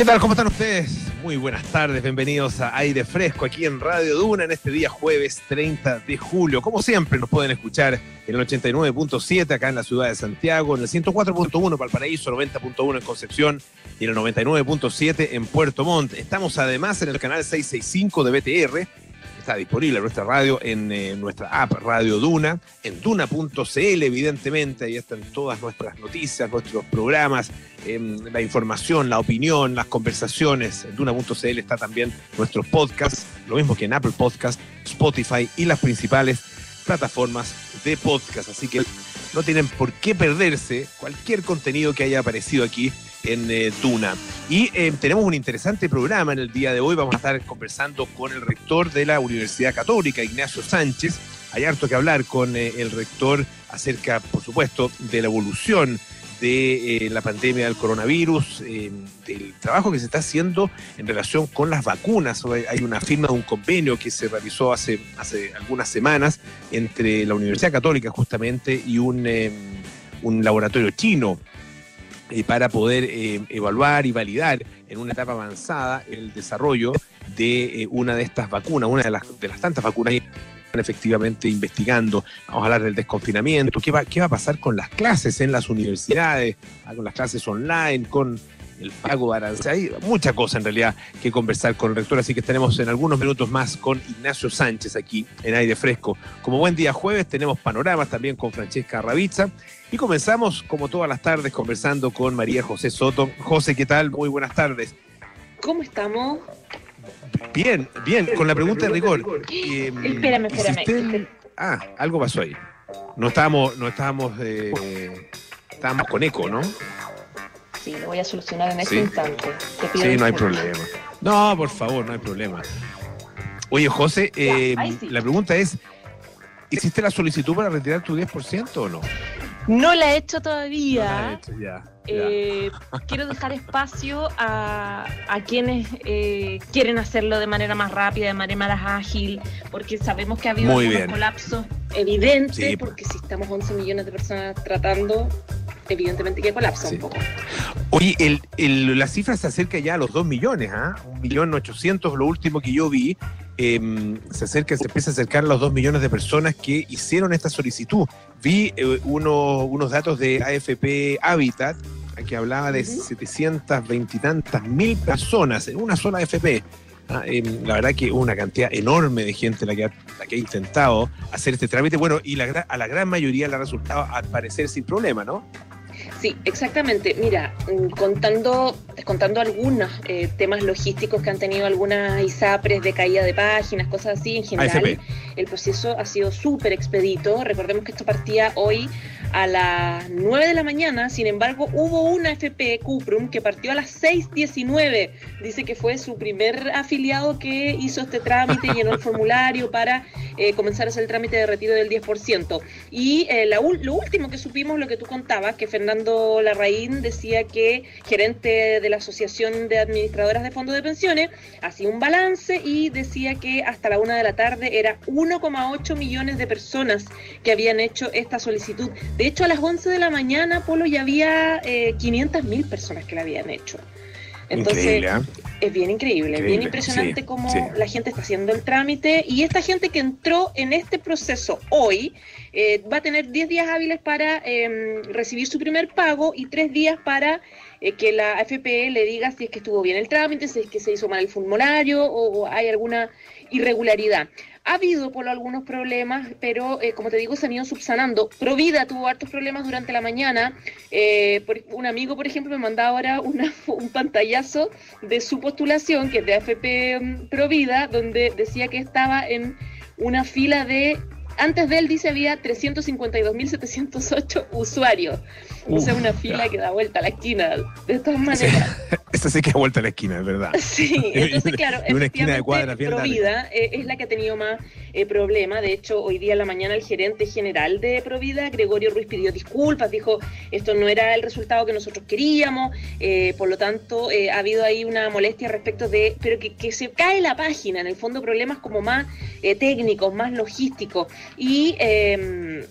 ¿Qué tal? ¿Cómo están ustedes? Muy buenas tardes, bienvenidos a Aire Fresco aquí en Radio Duna en este día jueves 30 de julio. Como siempre nos pueden escuchar en el 89.7 acá en la ciudad de Santiago, en el 104.1 Valparaíso, 90.1 en Concepción y en el 99.7 en Puerto Montt. Estamos además en el canal 665 de BTR está disponible nuestra radio en eh, nuestra app Radio Duna, en duna.cl, evidentemente, ahí están todas nuestras noticias, nuestros programas, em, la información, la opinión, las conversaciones. En duna.cl está también nuestro podcast, lo mismo que en Apple Podcast, Spotify y las principales plataformas de podcast. Así que no tienen por qué perderse cualquier contenido que haya aparecido aquí en eh, Duna. Y eh, tenemos un interesante programa en el día de hoy. Vamos a estar conversando con el rector de la Universidad Católica, Ignacio Sánchez. Hay harto que hablar con eh, el rector acerca, por supuesto, de la evolución de la pandemia del coronavirus, del trabajo que se está haciendo en relación con las vacunas. Hay una firma de un convenio que se realizó hace, hace algunas semanas entre la Universidad Católica justamente y un, un laboratorio chino eh, para poder eh, evaluar y validar en una etapa avanzada el desarrollo de eh, una de estas vacunas, una de las, tantas vacunas que están efectivamente investigando. Vamos a hablar del desconfinamiento, qué va, qué va a pasar con las clases en las universidades, ah, con las clases online, con el pago de arancel. Hay mucha cosa en realidad que conversar con el rector, así que estaremos en algunos minutos más con Ignacio Sánchez aquí en Aire Fresco. Como buen día jueves, tenemos panoramas también con Francesca Ravizza y comenzamos, como todas las tardes, conversando con María José Soto. José, ¿qué tal? Muy buenas tardes. ¿Cómo estamos? Bien, bien, con la pregunta de rigor. Espérame, espérame. Ah, algo pasó ahí. No estábamos, no estábamos, eh, estábamos con eco, ¿no? Sí, lo voy a solucionar en este instante. sí, no hay problema. No, por favor, no hay problema. Oye, José, em, la pregunta es, ¿hiciste la solicitud para retirar tu 10% o no? No la he hecho todavía. Eh, quiero dejar espacio a, quienes eh, quieren hacerlo de manera más rápida, de manera más ágil, porque sabemos que ha habido un colapso evidente, porque si estamos 11 millones de personas tratando, evidentemente que colapsa un poco. Oye, la cifra se acerca ya a los 2 millones, ¿ah? Un millón ochocientos, lo último que yo vi, em, se acerca, se empieza a acercar a los 2 millones de personas que hicieron esta solicitud. Vi eh, unos datos de AFP Habitat que hablaba de 720 y tantas mil personas en una sola AFP. Ah, em, la verdad que una cantidad enorme de gente la que, ha, la que ha intentado hacer este trámite. Bueno, y la, a la gran mayoría le ha resultado al parecer sin problema, ¿no? Sí, exactamente. Mira, mm, contando, contando algunos eh, temas logísticos que han tenido algunas ISAPRES de caída de páginas, cosas así, en general, el proceso ha sido súper expedito. Recordemos que esto partía hoy a las 9 de la mañana, sin embargo, hubo una FP Cuprum que partió a las 6.19. Dice que fue su primer afiliado que hizo este trámite, llenó el formulario para eh, comenzar a hacer el trámite de retiro del 10%. Y eh, lo último que supimos, lo que tú contabas, que Fernando Larraín decía que, gerente de la Asociación de Administradoras de Fondos de Pensiones, hacía un balance y decía que hasta la una de la tarde era 1,8 millones de personas que habían hecho esta solicitud de hecho, a las 11 de la mañana, Polo, ya había eh, 500 mil personas que la habían hecho. Entonces, ¿ah? es bien increíble, es bien impresionante cómo la gente está haciendo el trámite y esta gente que entró en este proceso hoy eh, va a tener 10 días hábiles para em, recibir su primer pago y 3 días para eh, que la AFP le diga si es que estuvo bien el trámite, si es que se hizo mal el formulario o hay alguna irregularidad. Ha habido por algunos problemas, pero eh, como te digo, se han ido subsanando. Provida tuvo hartos problemas durante la mañana. Eh, un amigo, por ejemplo, me mandaba ahora un pantallazo de su postulación, que es de AFP mm, Provida, donde decía que estaba en una fila de antes de él dice había 352.708 usuarios. o sea, una fila que da vuelta a la esquina, de todas maneras. Esta sí que da vuelta a la esquina, es verdad. Sí, entonces claro, una esquina de cuadra, Provida eh, es la que ha tenido más eh, problema. De hecho, hoy día en la mañana el gerente general de Provida, Gregorio Ruiz, pidió disculpas, dijo esto no era el resultado que nosotros queríamos, eh, por lo tanto ha habido ahí una molestia respecto de, pero que, que se cae la página, en el fondo problemas como más técnicos, más logísticos. Y em,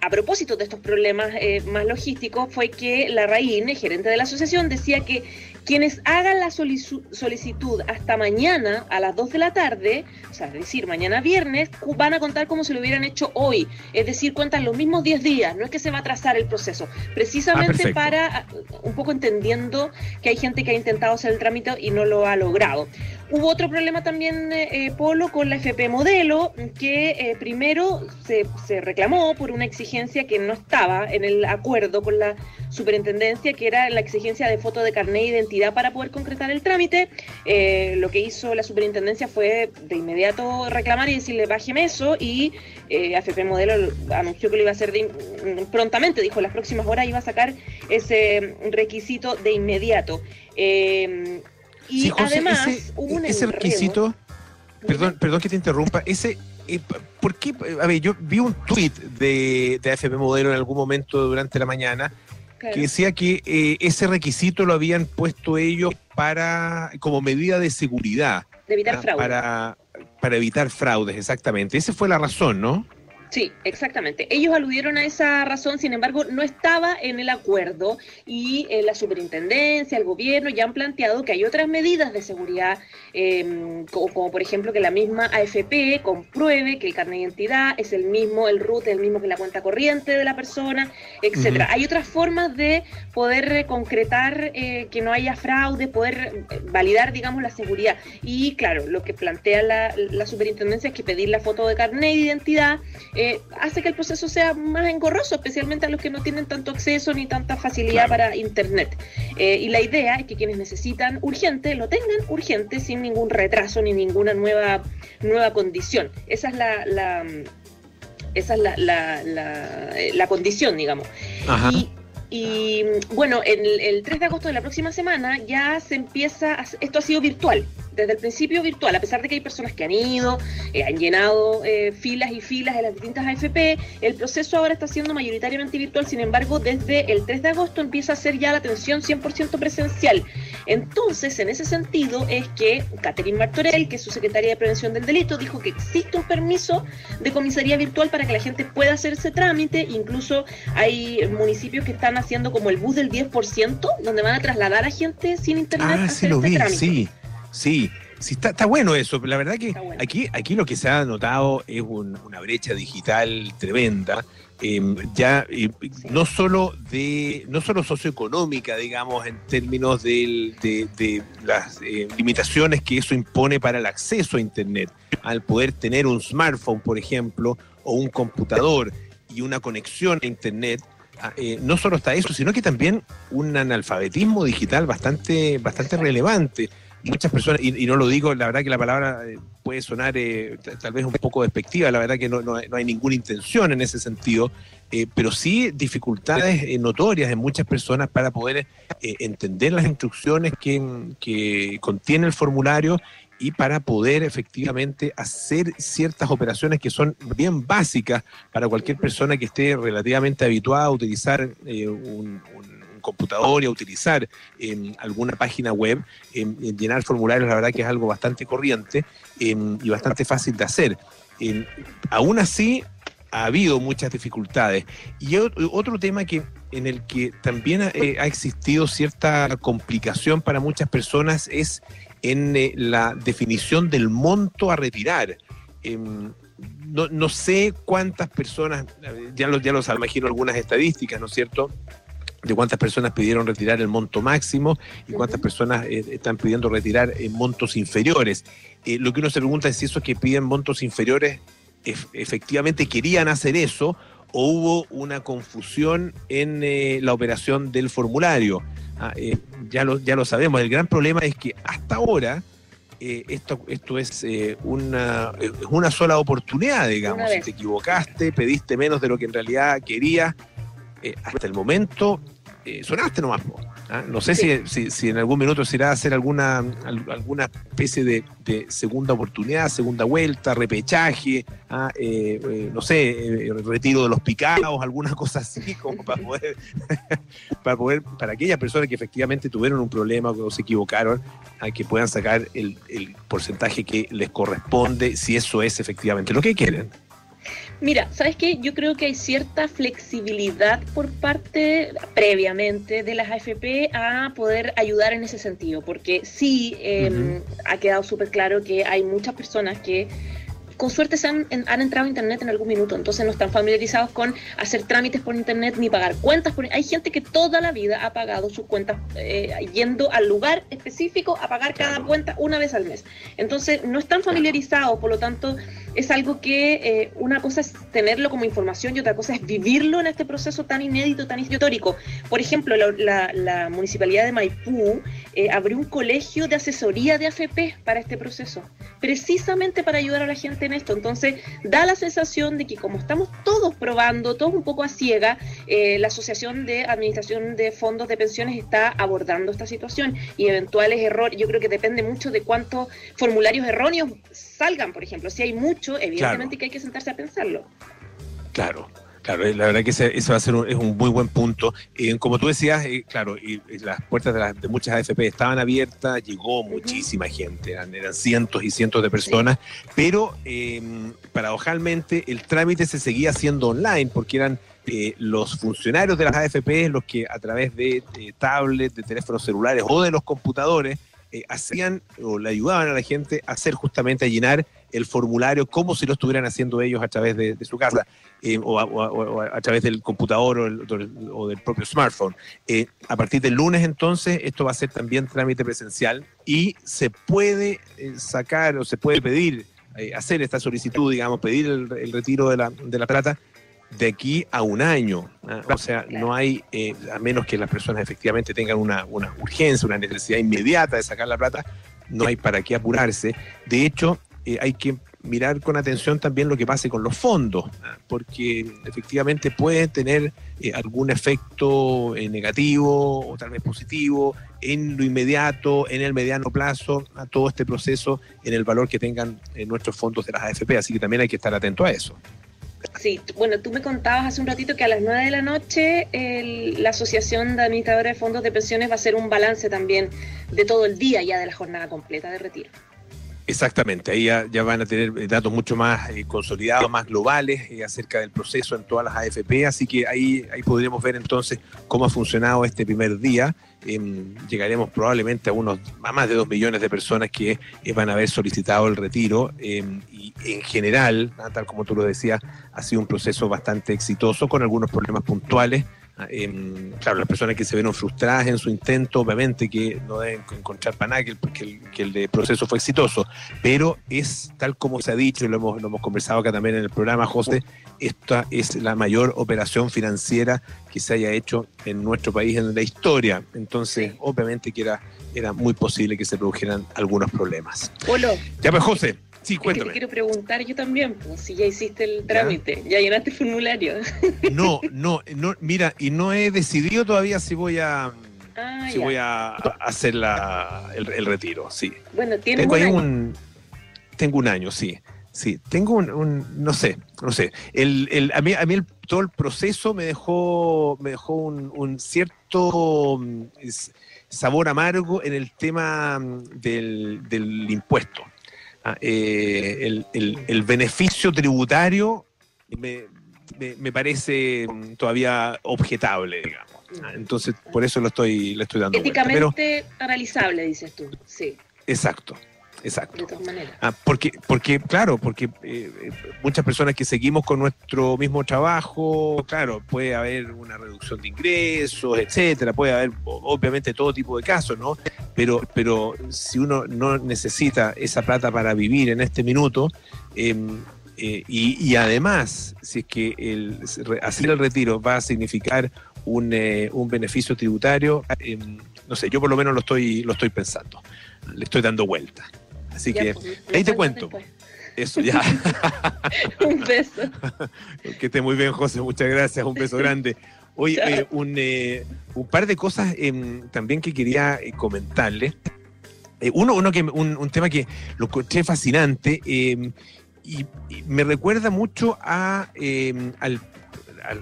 a propósito de estos problemas eh, más logísticos fue que la Raín, gerente de la asociación, decía que quienes hagan la solicitud hasta mañana a las 2 de la tarde, o sea, es decir, mañana viernes, van a contar como si lo hubieran hecho hoy. Es decir, cuentan los mismos 10 días, no es que se va a atrasar el proceso. Precisamente ah, para, un poco entendiendo que hay gente que ha intentado hacer el trámite y no lo ha logrado. Hubo otro problema también, eh, eh, Polo, con la FP Modelo, que eh, primero se, se, reclamó por una exigencia que no estaba en el acuerdo con la superintendencia, que era la exigencia de foto de carnet de identidad para poder concretar el trámite. lo que hizo la superintendencia fue de inmediato reclamar y decirle, bájeme eso, y AFP Modelo anunció que lo iba a hacer prontamente, dijo, las próximas horas iba a sacar ese requisito de inmediato. Y además ese, hubo un ese requisito, perdón, perdón que te interrumpa, ese eh, ¿por qué? A ver, yo vi un tweet de, de AFP Modelo en algún momento durante la mañana que decía que eh, ese requisito lo habían puesto ellos para como medida de seguridad. De evitar fraudes. Para, para evitar fraudes, exactamente. Esa fue la razón, ¿no? Sí, exactamente. Ellos aludieron a esa razón, sin embargo, no estaba en el acuerdo y eh, la superintendencia, el gobierno ya han planteado que hay otras medidas de seguridad, em, como, por ejemplo que la misma AFP compruebe que el carnet de identidad es el mismo, el RUT es el mismo que la cuenta corriente de la persona, etcétera. Hay otras formas de poder concretar eh, que no haya fraude, poder eh, validar, digamos, la seguridad. Y claro, lo que plantea la, la superintendencia es que pedir la foto de carnet de identidad eh, hace que el proceso sea más engorroso, especialmente a los que no tienen tanto acceso ni tanta facilidad para Internet. Eh, y la idea es que quienes necesitan urgente lo tengan urgente sin ningún retraso ni ninguna nueva, nueva condición. Esa es la, esa es la, la, condición, digamos. Y, bueno, el, el 3 de agosto de la próxima semana ya se empieza, esto ha sido virtual, desde el principio virtual, a pesar de que hay personas que han ido, eh, han llenado eh, filas y filas en las distintas AFP, el proceso ahora está siendo mayoritariamente virtual, sin embargo, desde el 3 de agosto empieza a ser ya la atención 100% presencial. Entonces, en ese sentido, es que Catherine Martorell, que es su secretaria de Prevención del Delito, dijo que existe un permiso de comisaría virtual para que la gente pueda hacer ese trámite, incluso hay municipios que están haciendo como el bus del 10%, donde van a trasladar a gente sin internet. Ah, sí, lo este vi, sí. Sí, sí está, está bueno eso. La verdad que aquí, aquí lo que se ha notado es una brecha digital tremenda. Em, ya no solo de no solo socioeconómica digamos en términos de, las eh, limitaciones que eso impone para el acceso a internet al poder tener un smartphone por ejemplo o un computador y una conexión a internet ah, eh, no solo está eso sino que también un analfabetismo digital bastante bastante relevante muchas personas, y, no lo digo, la verdad que la palabra eh, puede sonar eh, tal vez un poco despectiva, la verdad que no, no, hay ninguna intención en ese sentido, eh, pero sí dificultades notorias en muchas personas para poder entender las instrucciones que, que contiene el formulario y para poder efectivamente hacer ciertas operaciones que son bien básicas para cualquier persona que esté relativamente habituada a utilizar un computador y a utilizar en alguna página web, en, llenar formularios, la verdad que es algo bastante corriente y bastante fácil de hacer. aún así, ha habido muchas dificultades. Y otro tema que en el que también eh, ha, existido cierta complicación para muchas personas es en eh, la definición del monto a retirar. Em, no, no, sé cuántas personas, ya los, ya los imagino algunas estadísticas, ¿no es cierto? De cuántas personas pidieron retirar el monto máximo y cuántas personas eh, están pidiendo retirar en montos inferiores. Eh, lo que uno se pregunta es si esos que piden montos inferiores efectivamente querían hacer eso o hubo una confusión en eh, la operación del formulario. Ah, ya, lo, ya lo sabemos, el gran problema es que hasta ahora esto, esto es una, una sola oportunidad, digamos. Si te equivocaste, pediste menos de lo que en realidad querías, hasta el momento eh, sonaste nomás. ¿ah? No sé si, si, en algún minuto se irá a hacer alguna, alguna especie de, segunda oportunidad, segunda vuelta, repechaje, ¿ah? eh, eh, no sé, retiro de los picados, alguna cosa así, como para poder, para poder, para aquellas personas que efectivamente tuvieron un problema o se equivocaron, a que puedan sacar el, el porcentaje que les corresponde, si eso es efectivamente lo que quieren. Mira, ¿sabes qué? Yo creo que hay cierta flexibilidad por parte previamente de las AFP a poder ayudar en ese sentido, porque sí em, ha quedado súper claro que hay muchas personas que con suerte se han, entrado a Internet en algún minuto, entonces no están familiarizados con hacer trámites por Internet ni pagar cuentas. Por, hay gente que toda la vida ha pagado sus cuentas eh, yendo al lugar específico a pagar cada cuenta una vez al mes. Entonces no están familiarizados, por lo tanto es algo que eh, una cosa es tenerlo como información y otra cosa es vivirlo en este proceso tan inédito, tan histórico. Por ejemplo, la, Municipalidad de Maipú eh, abrió un colegio de asesoría de AFP para este proceso, precisamente para ayudar a la gente en esto. Entonces, da la sensación de que como estamos todos probando, todos un poco a ciega, eh, la Asociación de Administración de Fondos de Pensiones está abordando esta situación y eventuales errores. Yo creo que depende mucho de cuántos formularios erróneos salgan, por ejemplo. Si hay mucho, evidentemente que hay que sentarse a pensarlo. Claro. Claro, eh, la verdad que ese, va a ser un, es un muy buen punto. Eh, como tú decías, eh, claro, y, las puertas de, de, muchas AFP estaban abiertas, llegó muchísima gente, eran, cientos y cientos de personas, pero paradojalmente el trámite se seguía haciendo online porque eran los funcionarios de las AFP los que a través de tablets, de teléfonos celulares o de los computadores hacían o le ayudaban a la gente a hacer justamente a llenar el formulario como si lo estuvieran haciendo ellos a través de su casa. Eh, o, a, través del computador o, del propio smartphone. Eh, a partir del lunes entonces esto va a ser también trámite presencial y se puede eh, sacar o se puede pedir, hacer esta solicitud, digamos, pedir el, retiro de la, de la plata de aquí a un año. ¿ah? O sea, no hay, a menos que las personas efectivamente tengan una, una, urgencia, una necesidad inmediata de sacar la plata, no hay para qué apurarse. De hecho, hay que mirar con atención también lo que pase con los fondos, porque efectivamente pueden tener eh, algún efecto eh, negativo o tal vez positivo en lo inmediato, en el mediano plazo, a todo este proceso, en el valor que tengan eh, nuestros fondos de las AFP, así que también hay que estar atento a eso. Sí, bueno, tú me contabas hace un ratito que a las 9 de la noche la Asociación de Administradores de Fondos de Pensiones va a hacer un balance también de todo el día ya de la jornada completa de retiro. Exactamente, ahí ya, van a tener eh, datos mucho más eh, consolidados, más globales eh, acerca del proceso en todas las AFP, así que ahí, ahí podremos ver entonces cómo ha funcionado este primer día. Em, llegaremos probablemente a unos a más de dos millones de personas que van a haber solicitado el retiro em, y en general, tal como tú lo decías, ha sido un proceso bastante exitoso con algunos problemas puntuales eh, claro, las personas que se ven frustradas en su intento, obviamente que no deben encontrar para nada que el, que el, proceso fue exitoso, pero es tal como se ha dicho y lo hemos, lo hemos conversado acá también en el programa, José, esta es la mayor operación financiera que se haya hecho en nuestro país en la historia. Entonces, obviamente que era, era muy posible que se produjeran algunos problemas. Hola. Ya pues, José, Sí, cuéntame. te quiero preguntar yo también, pues, si ya hiciste el trámite, ya, llenaste el formulario. No, no, no, mira, y no he decidido todavía si voy a ah, si voy a hacer la, el, retiro, sí. Bueno, tienes tengo un, ahí un tengo un año, sí. Sí, tengo un, no sé, no sé. El, el, a mí, a mí todo el proceso me dejó, me dejó un, un cierto mm, sabor amargo en el tema mm, del, del impuesto. Ah, eh, el, beneficio tributario me, parece mm, todavía objetable, digamos. Ah, entonces, por eso lo estoy, le estoy dando. Éticamente analizable, dices tú, sí. Exacto. Exacto. Ah, porque, porque, claro, porque eh, muchas personas que seguimos con nuestro mismo trabajo, claro, puede haber una reducción de ingresos, etcétera, puede haber obviamente todo tipo de casos, ¿no? Pero, pero si uno no necesita esa plata para vivir en este minuto, em, eh, y, además, si es que el, hacer el retiro va a significar un, eh, un beneficio tributario, em, no sé, yo por lo menos lo estoy, lo estoy pensando, le estoy dando vuelta. Así que pues, ahí te cuento. Eso, ya. un beso. que esté muy bien, José. Muchas gracias. Un beso grande. Oye, eh, un, par de cosas em, también que quería eh, comentarle. Eh, uno, uno que, un, tema que lo encontré fascinante em, y, me recuerda mucho a, em, a,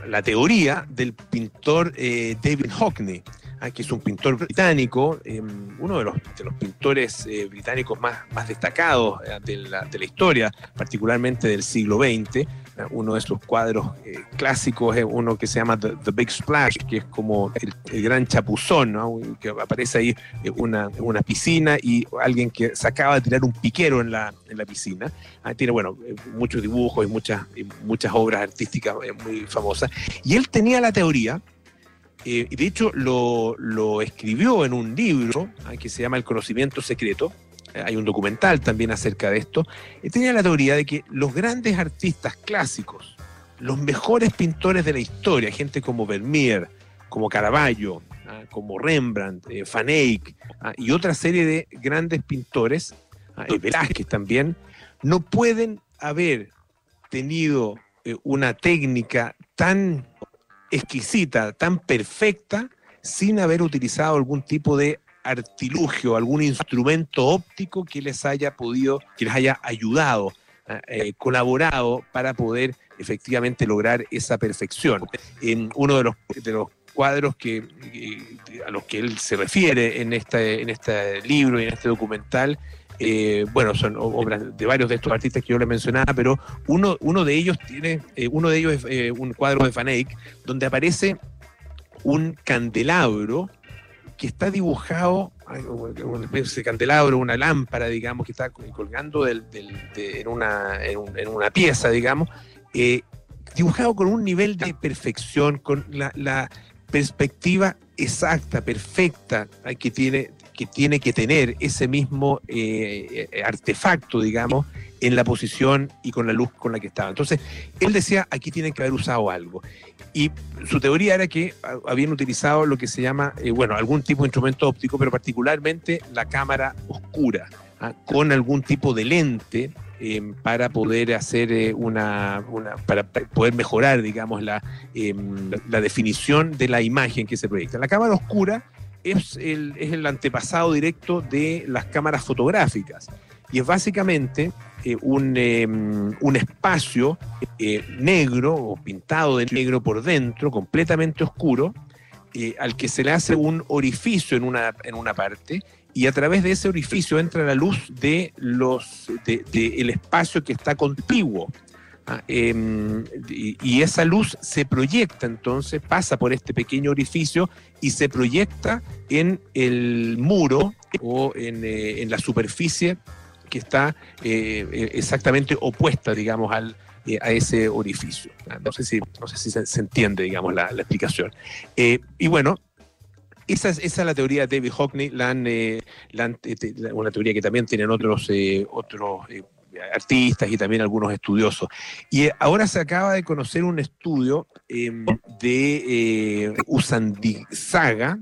la teoría del pintor David Hockney. Ah, que es un pintor británico, em, uno de los, de los pintores eh, británicos más, más destacados eh, de, la, de, la, historia, particularmente del siglo XX, uno de sus cuadros eh, clásicos es uno que se llama The, Big Splash, que es como el, gran chapuzón, que aparece ahí una, una piscina y alguien que se acaba de tirar un piquero en la, en la piscina. Ah, tiene, bueno, muchos dibujos y muchas, muchas obras artísticas muy famosas. Y él tenía la teoría y de hecho lo, lo, escribió en un libro ah, que se llama El conocimiento secreto, hay un documental también acerca de esto, tenía la teoría de que los grandes artistas clásicos, los mejores pintores de la historia, gente como Vermeer, como Caravaggio, ¿ah? como Rembrandt, eh, Van Eyck ¿ah? y otra serie de grandes pintores, ¿ah? Velázquez también, no pueden haber tenido eh, una técnica tan exquisita, tan perfecta, sin haber utilizado algún tipo de artilugio, algún instrumento óptico que les haya podido, que les haya ayudado, eh, eh, colaborado para poder efectivamente lograr esa perfección. En uno de los, de los cuadros que, a los que él se refiere en este, en este libro y en este documental, eh, bueno, son obras de varios de estos artistas que yo les mencionaba, pero uno, de ellos tiene, uno de ellos es un cuadro de Van Eyck, donde aparece un candelabro que está dibujado, una candelabro, una lámpara, digamos, que está colgando en, una, pieza, digamos, eh, dibujado con un nivel de perfección, con la, perspectiva exacta, perfecta que tiene que tiene que tener ese mismo eh, artefacto, digamos, en la posición y con la luz con la que estaba. Entonces, él decía, aquí tienen que haber usado algo. Y su teoría era que habían utilizado lo que se llama, eh, bueno, algún tipo de instrumento óptico, pero particularmente la cámara oscura, ¿ah? con algún tipo de lente em, para poder hacer eh, una, para poder mejorar, digamos, la, em, la definición de la imagen que se proyecta. La cámara oscura es el, es el antepasado directo de las cámaras fotográficas y es básicamente eh, un, em, un, espacio eh, negro o pintado de negro por dentro, completamente oscuro, eh, al que se le hace un orificio en una, en una parte y a través de ese orificio entra la luz de los de, el espacio que está contiguo. Ah, em, y, esa luz se proyecta entonces, pasa por este pequeño orificio y se proyecta en el muro o en, en la superficie que está eh, eh, exactamente opuesta, digamos, al, eh, a ese orificio. Ah, no sé si, no sé si se, entiende, digamos, la, explicación. y bueno, esa es, esa es la teoría de David Hockney, la, una teoría que también tienen otros, otros artistas y también algunos estudiosos. Y ahora se acaba de conocer un estudio em, de Usandizaga,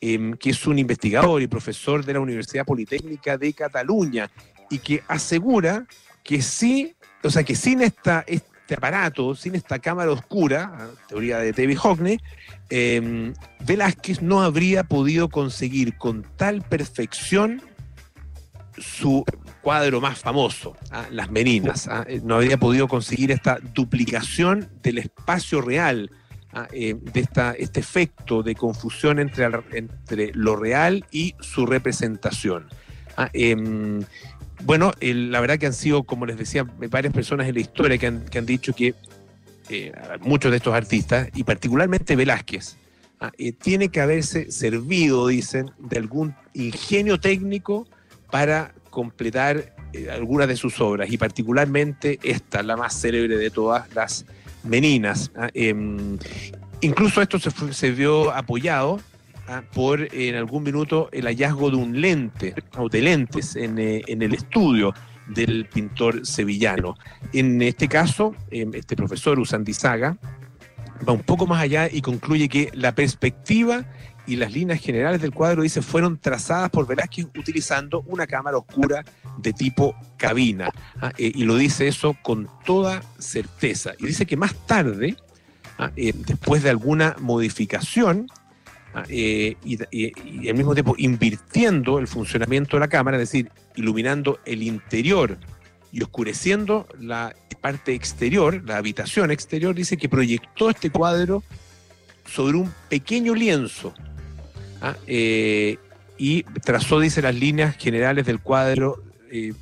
em, que es un investigador y profesor de la Universidad Politécnica de Cataluña, y que asegura que sí, o sea, que sin esta, este aparato, sin esta cámara oscura, ah, teoría de David Hockney, em, Velázquez no habría podido conseguir con tal perfección su cuadro más famoso, ah, Las Meninas. Ah, eh, no habría podido conseguir esta duplicación del espacio real, eh, de esta, este efecto de confusión entre, entre lo real y su representación. Em, bueno, la verdad que han sido, como les decía, varias personas en la historia que han, dicho que eh, muchos de estos artistas, y particularmente Velázquez, ah, tiene que haberse servido, dicen, de algún ingenio técnico para completar eh, algunas de sus obras, y particularmente esta, la más célebre de todas, las Meninas. Ah, em, incluso esto se, vio apoyado por en algún minuto el hallazgo de un lente o de lentes en, eh, en el estudio del pintor sevillano. En este caso, em, este profesor Usandizaga va un poco más allá y concluye que la perspectiva y las líneas generales del cuadro, dice, fueron trazadas por Velázquez utilizando una cámara oscura de tipo cabina. ¿ah? Eh, y lo dice eso con toda certeza. Y dice que más tarde, ¿ah? eh, después de alguna modificación, Ah, eh, y, al mismo tiempo invirtiendo el funcionamiento de la cámara, es decir, iluminando el interior y oscureciendo la parte exterior, la habitación exterior, dice que proyectó este cuadro sobre un pequeño lienzo ah, eh, y trazó, dice, las líneas generales del cuadro eh,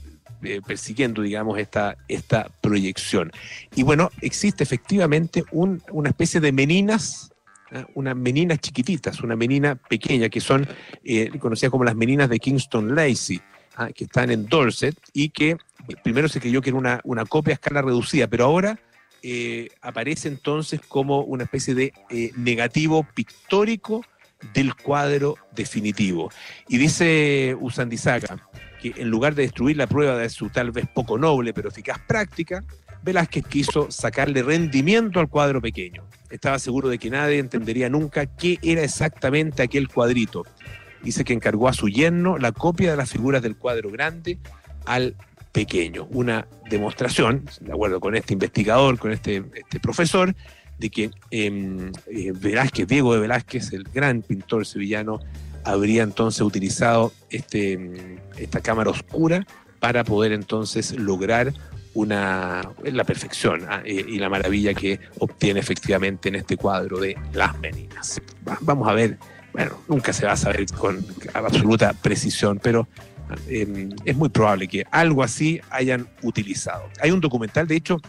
persiguiendo, digamos, esta, esta proyección. Y bueno, existe efectivamente una especie de meninas unas meninas chiquititas, una menina pequeña, que son conocidas como las meninas de Kingston Lacey, ¿ah? que están en Dorset y que primero se creyó que era una, una copia a escala reducida, pero ahora eh, aparece entonces como una especie de eh, negativo pictórico del cuadro definitivo. Y dice Usandizaga que en lugar de destruir la prueba de su tal vez poco noble pero eficaz práctica, Velázquez quiso sacarle rendimiento al cuadro pequeño. Estaba seguro de que nadie entendería nunca qué era exactamente aquel cuadrito. Dice que encargó a su yerno la copia de las figuras del cuadro grande al pequeño. Una demostración, de acuerdo con este investigador, con este, este profesor, de que em, eh, Velázquez, Diego de Velázquez, el gran pintor sevillano, habría entonces utilizado este, em, esta cámara oscura para poder entonces lograr una, la perfección ah, y la maravilla que obtiene efectivamente en este cuadro de Las Meninas. Vamos a ver, bueno, nunca se va a saber con absoluta precisión, pero Em, es muy probable que algo así hayan utilizado. Hay un documental, de hecho,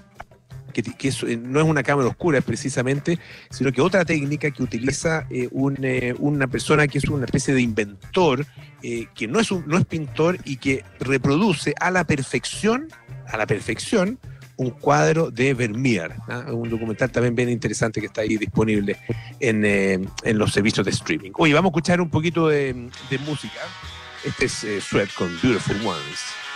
que, eh, no es una cámara oscura precisamente, sino que otra técnica que utiliza eh, eh, una persona que es una especie de inventor, que no es, no es pintor y que reproduce a la perfección, a la perfección, un cuadro de Vermeer, ¿ah? un documental también bien interesante que está ahí disponible en, los servicios de streaming. Oye, vamos a escuchar un poquito de, de música. Este es eh, Sweat con Beautiful Ones.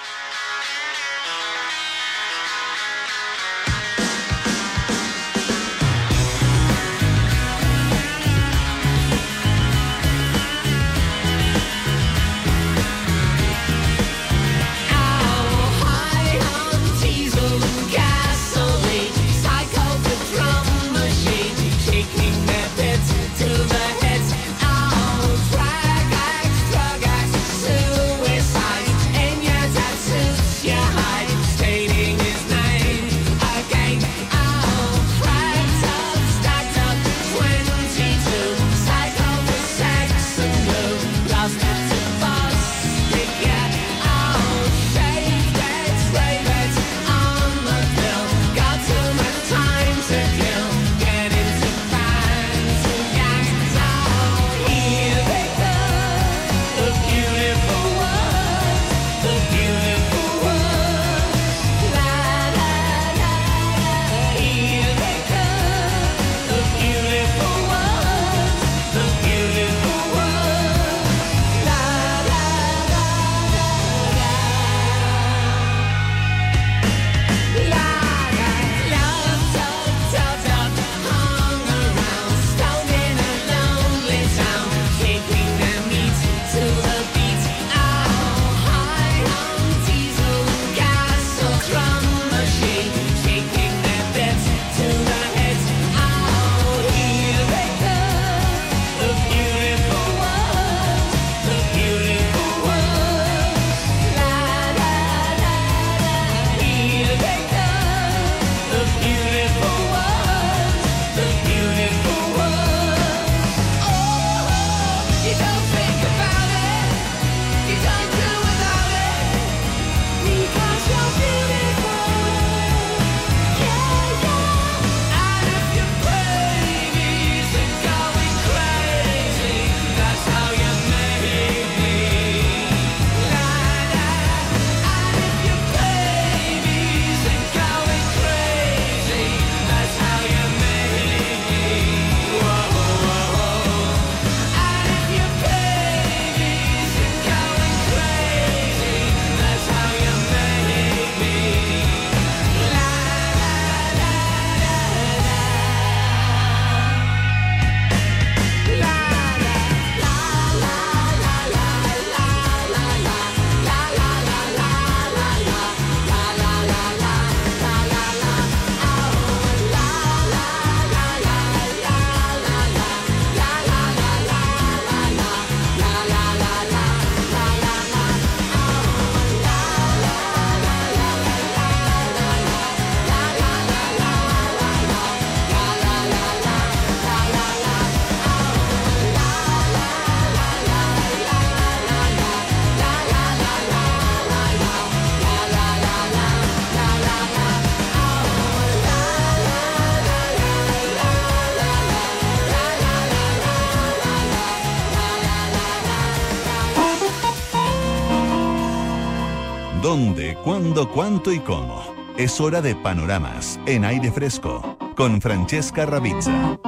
Cuándo, cuánto y cómo? Es hora de panoramas en aire fresco con Francesca Ravizza.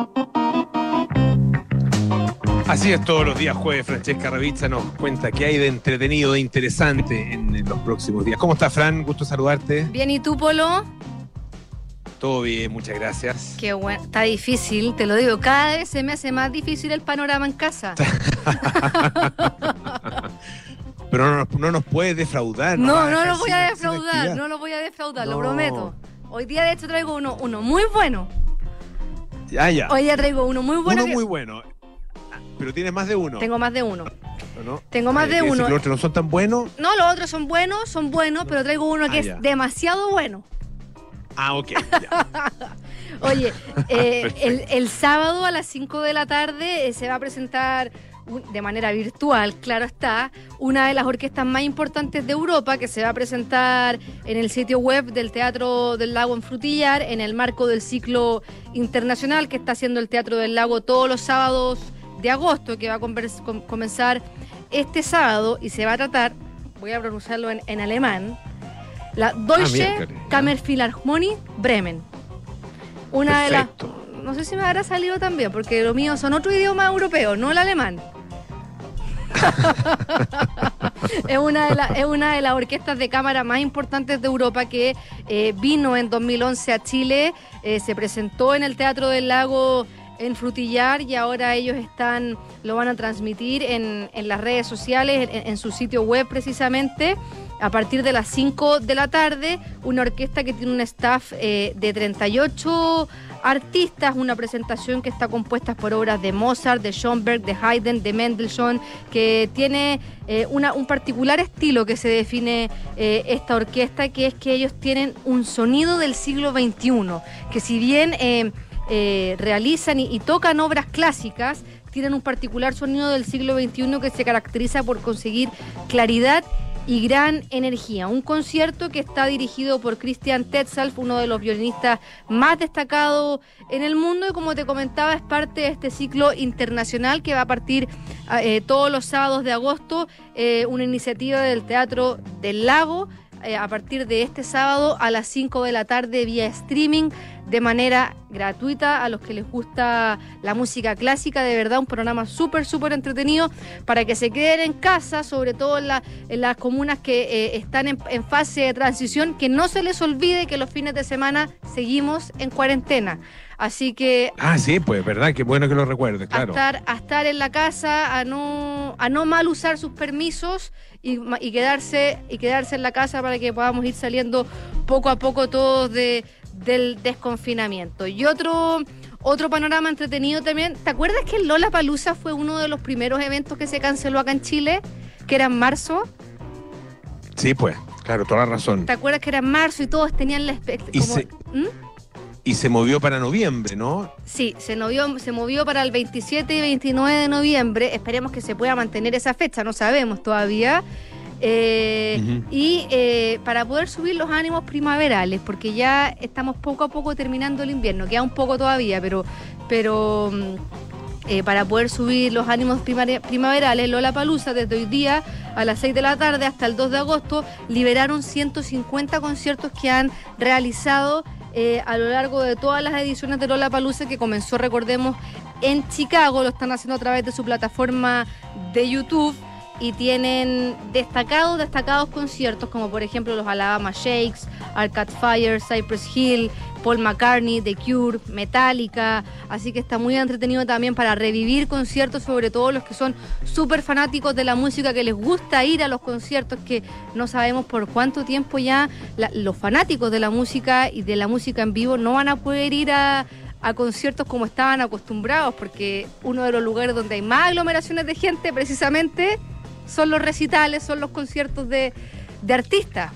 Así es, todos los días jueves Francesca Ravizza nos cuenta qué hay de entretenido, de interesante en, en los próximos días. ¿Cómo estás, Fran? Gusto saludarte. Bien, ¿y tú, Polo? Todo bien, muchas gracias. Qué bueno, está difícil, te lo digo, cada vez se me hace más difícil el panorama en casa. Pero no, no nos puedes defraudar. No, no, lo voy a defraudar, no lo voy a defraudar, lo prometo. Hoy día, de hecho, traigo uno, uno muy bueno. Ya, ya. Hoy día traigo uno muy bueno. Uno muy bueno. Pero tienes más de uno. Tengo más de uno. ¿No? Tengo más de uno. ¿Los otros no son tan buenos? No, los otros son buenos, son buenos, pero traigo uno que ah, es demasiado bueno. Ah, ok. Oye, eh, el, el, sábado a las 5 de la tarde eh, se va a presentar de manera virtual, claro está, una de las orquestas más importantes de Europa que se va a presentar en el sitio web del Teatro del Lago en Frutillar en el marco del ciclo internacional que está haciendo el Teatro del Lago todos los sábados de agosto, que va a comenzar este sábado y se va a tratar, voy a pronunciarlo en, alemán, la Deutsche ah, Kammerphilharmonie Bremen. Una de las no sé si me habrá salido también, porque lo mío son otro idioma europeo, no el alemán. es, una de es una de las orquestas de cámara más importantes de Europa que eh, vino en 2011 a Chile, eh, se presentó en el Teatro del Lago en Frutillar y ahora ellos están, lo van a transmitir en, las redes sociales, en, su sitio web precisamente. A partir de las 5 de la tarde, una orquesta que tiene un staff eh, de 38 artistas, una presentación que está compuesta por obras de Mozart, de Schoenberg, de Haydn, de Mendelssohn, que tiene eh, un particular estilo que se define eh, esta orquesta, que es que ellos tienen un sonido del siglo XXI, que si bien eh, realizan y, y tocan obras clásicas, tienen un particular sonido del siglo XXI que se caracteriza por conseguir claridad y gran energía. Un concierto que está dirigido por Christian Tetzalf, uno de los violinistas más destacados en el mundo y como te comentaba es parte de este ciclo internacional que va a partir eh, todos los sábados de agosto, eh, una iniciativa del Teatro del Lago eh, a partir de este sábado a las 5 de la tarde vía streaming de manera gratuita a los que les gusta la música clásica. De verdad, un programa súper, súper entretenido para que se queden en casa, sobre todo en, las comunas que eh, están en, fase de transición, que no se les olvide que los fines de semana seguimos en cuarentena. Así que. Ah, sí, pues, verdad, qué bueno que lo recuerdes, claro. A estar, a estar en la casa, a no, a no mal usar sus permisos y, quedarse, y quedarse en la casa para que podamos ir saliendo poco a poco todos de, del desconfinamiento. Y otro, otro panorama entretenido también, ¿te acuerdas que el Lola Palusa fue uno de los primeros eventos que se canceló acá en Chile? Que era en marzo. Sí, pues, claro, toda la razón. ¿Te acuerdas que era en marzo y todos tenían la expectativa? y se movió para noviembre, ¿no? Sí, se movió, se movió para el 27 y 29 de noviembre. Esperemos que se pueda mantener esa fecha, no sabemos todavía. Eh, y eh, para poder subir los ánimos primaverales, porque ya estamos poco a poco terminando el invierno, queda un poco todavía, pero, pero mm, eh, para poder subir los ánimos primaverales, Lola Palusa desde hoy día a las 6 de la tarde hasta el 2 de agosto liberaron 150 conciertos que han realizado a lo largo de todas las ediciones de Lola Palusa que comenzó, recordemos, en Chicago, lo están haciendo a través de su plataforma de YouTube y tienen destacados, destacados conciertos como por ejemplo los Alabama Shakes, Arcade Fire, Cypress Hill, Paul McCartney, The Cure, Metallica, así que está muy entretenido también para revivir conciertos, sobre todo los que son súper fanáticos de la música, que les gusta ir a los conciertos, que no sabemos por cuánto tiempo ya los fanáticos de la música y de la música en vivo no van a poder ir a, conciertos como estaban acostumbrados, porque uno de los lugares donde hay más aglomeraciones de gente precisamente son los recitales, son los conciertos de, de artistas.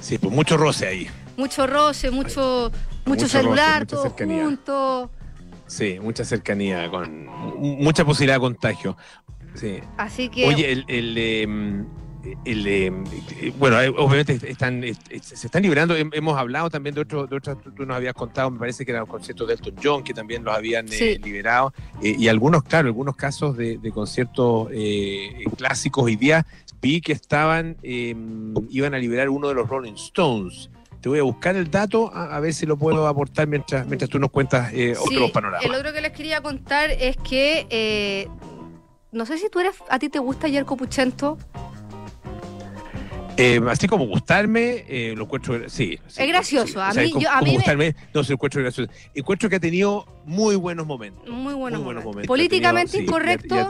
Sí, pues mucho roce ahí mucho roce, mucho, mucho, celular, todo junto. Sí, mucha cercanía, con mucha posibilidad de contagio. Sí. Así que. Oye, el, el em, eh, bueno, obviamente están, se están liberando. Hemos hablado también de otros, de otras, tú nos habías contado, me parece que eran conciertos de Elton John, que también los habían liberado. y algunos, claro, algunos casos de, conciertos clásicos. Hoy día vi que estaban, em, iban a liberar uno de los Rolling Stones. Te voy a buscar el dato a, ver si lo puedo aportar mientras, mientras tú nos cuentas eh, otros panoramas. El otro que les quería contar es que eh, no sé si tú eres, a ti te gusta Yerko Puchento. Eh, así como gustarme, eh, lo encuentro, sí. es gracioso. a mí, yo, a mí gustarme, no, se encuentro gracioso. Encuentro que ha tenido muy buenos momentos. Muy buenos, momentos. Políticamente incorrecto.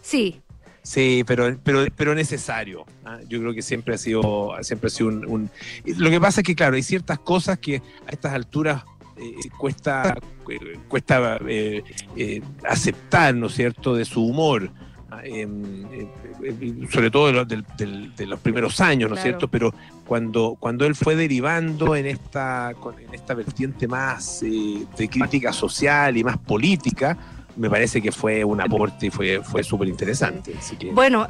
sí. Sí, pero, pero, pero necesario. ¿ah? Yo creo que siempre ha sido, siempre ha sido un, Lo que pasa es que, claro, hay ciertas cosas que a estas alturas eh, cuesta, eh, cuesta eh, aceptar, ¿no es cierto?, de su humor. ¿Ah? Em, sobre todo de los, primeros años, ¿no es cierto? Pero cuando, cuando él fue derivando en esta, en esta vertiente más de crítica social y más política, me parece que fue un aporte y fue, fue súper interesante. bueno,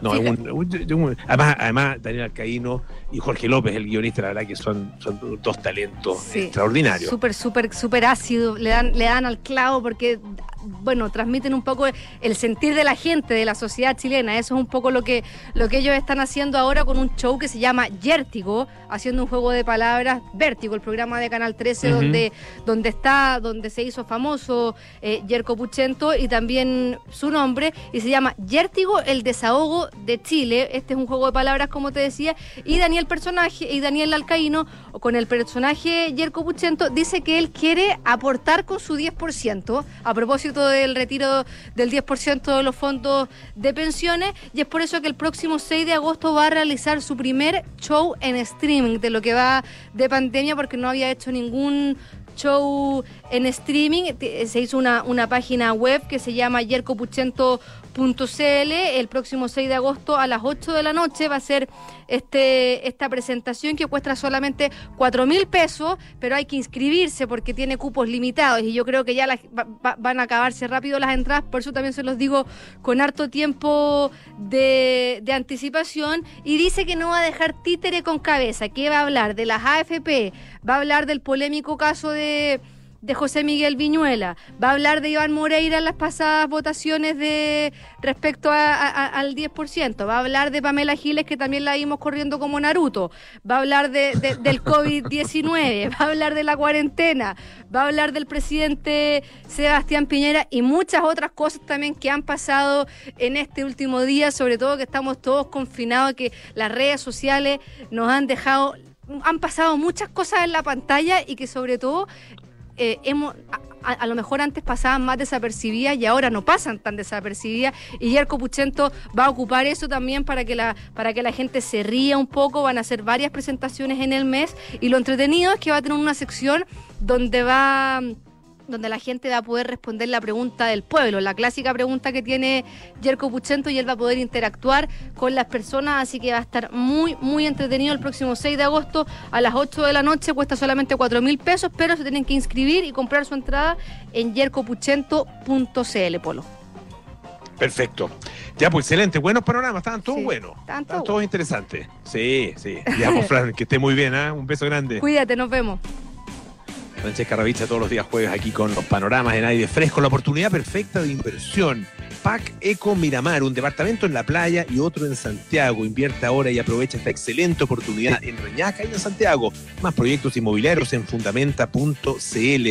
además, además, Daniel Alcaíno y Jorge López, el guionista, la verdad que son, son dos talentos extraordinarios. Súper, súper, súper ácido, le dan, le dan al clavo porque bueno, transmiten un poco el sentir de la gente, de la sociedad chilena. Eso es un poco lo que, lo que ellos están haciendo ahora con un show que se llama Yértigo, haciendo un juego de palabras, Vértigo, el programa de Canal 13 donde, donde está, donde se hizo famoso eh, Yerko Puchento y también su nombre, y se llama Yértigo, el desahogo de Chile. Este es un juego de palabras, como te decía, y Daniel personaje, y Daniel Alcaíno, con el personaje Yerko Puchento, dice que él quiere aportar con su 10%, a propósito del retiro del 10% de los fondos de pensiones y es por eso que el próximo 6 de agosto va a realizar su primer show en streaming de lo que va de pandemia porque no había hecho ningún show en streaming. Se hizo una, una página web que se llama yercopuchento.cl. El próximo 6 de agosto a las 8 de la noche va a ser este, esta presentación que cuesta solamente 4 mil pesos, pero hay que inscribirse porque tiene cupos limitados y yo creo que ya van a acabarse rápido las entradas, por eso también se los digo con harto tiempo de, de anticipación y dice que no va a dejar títere con cabeza, que va a hablar de las AFP, va a hablar del polémico caso de de José Miguel Viñuela, va a hablar de Iván Moreira en las pasadas votaciones de respecto al 10%, va a hablar de Pamela Giles, que también la vimos corriendo como Naruto, va a hablar de, del COVID-19, va a hablar de la cuarentena, va a hablar del presidente Sebastián Piñera y muchas otras cosas también que han pasado en este último día, sobre todo que estamos todos confinados, que las redes sociales nos han dejado han pasado muchas cosas en la pantalla y que sobre todo eh, a, lo mejor antes pasaban más desapercibidas y ahora no pasan tan desapercibidas. Y Yerko Puchento va a ocupar eso también para que, la, para que la gente se ría un poco. Van a hacer varias presentaciones en el mes. Y lo entretenido es que va a tener una sección donde va donde la gente va a poder responder la pregunta del pueblo, la clásica pregunta que tiene Yerko Puchento y él va a poder interactuar con las personas, así que va a estar muy, muy entretenido el próximo 6 de agosto a las 8 de la noche, cuesta solamente 4 mil pesos, pero se tienen que inscribir y comprar su entrada en yercopuchento.cl, Polo. Perfecto. Ya, pues excelente. Buenos panoramas, estaban todos buenos. Estaban todos interesantes. Sí, sí. Ya, pues, Fran, que esté muy bien, ¿eh? Un beso grande. Cuídate, nos vemos. Francesca Ravizza todos los días jueves aquí con los panoramas en aire fresco, la oportunidad perfecta de inversión. PAC Eco Miramar, un departamento en la playa y otro en Santiago. Invierte ahora y aprovecha esta excelente oportunidad en Reñaca y en Santiago. Más proyectos inmobiliarios en fundamenta.cl.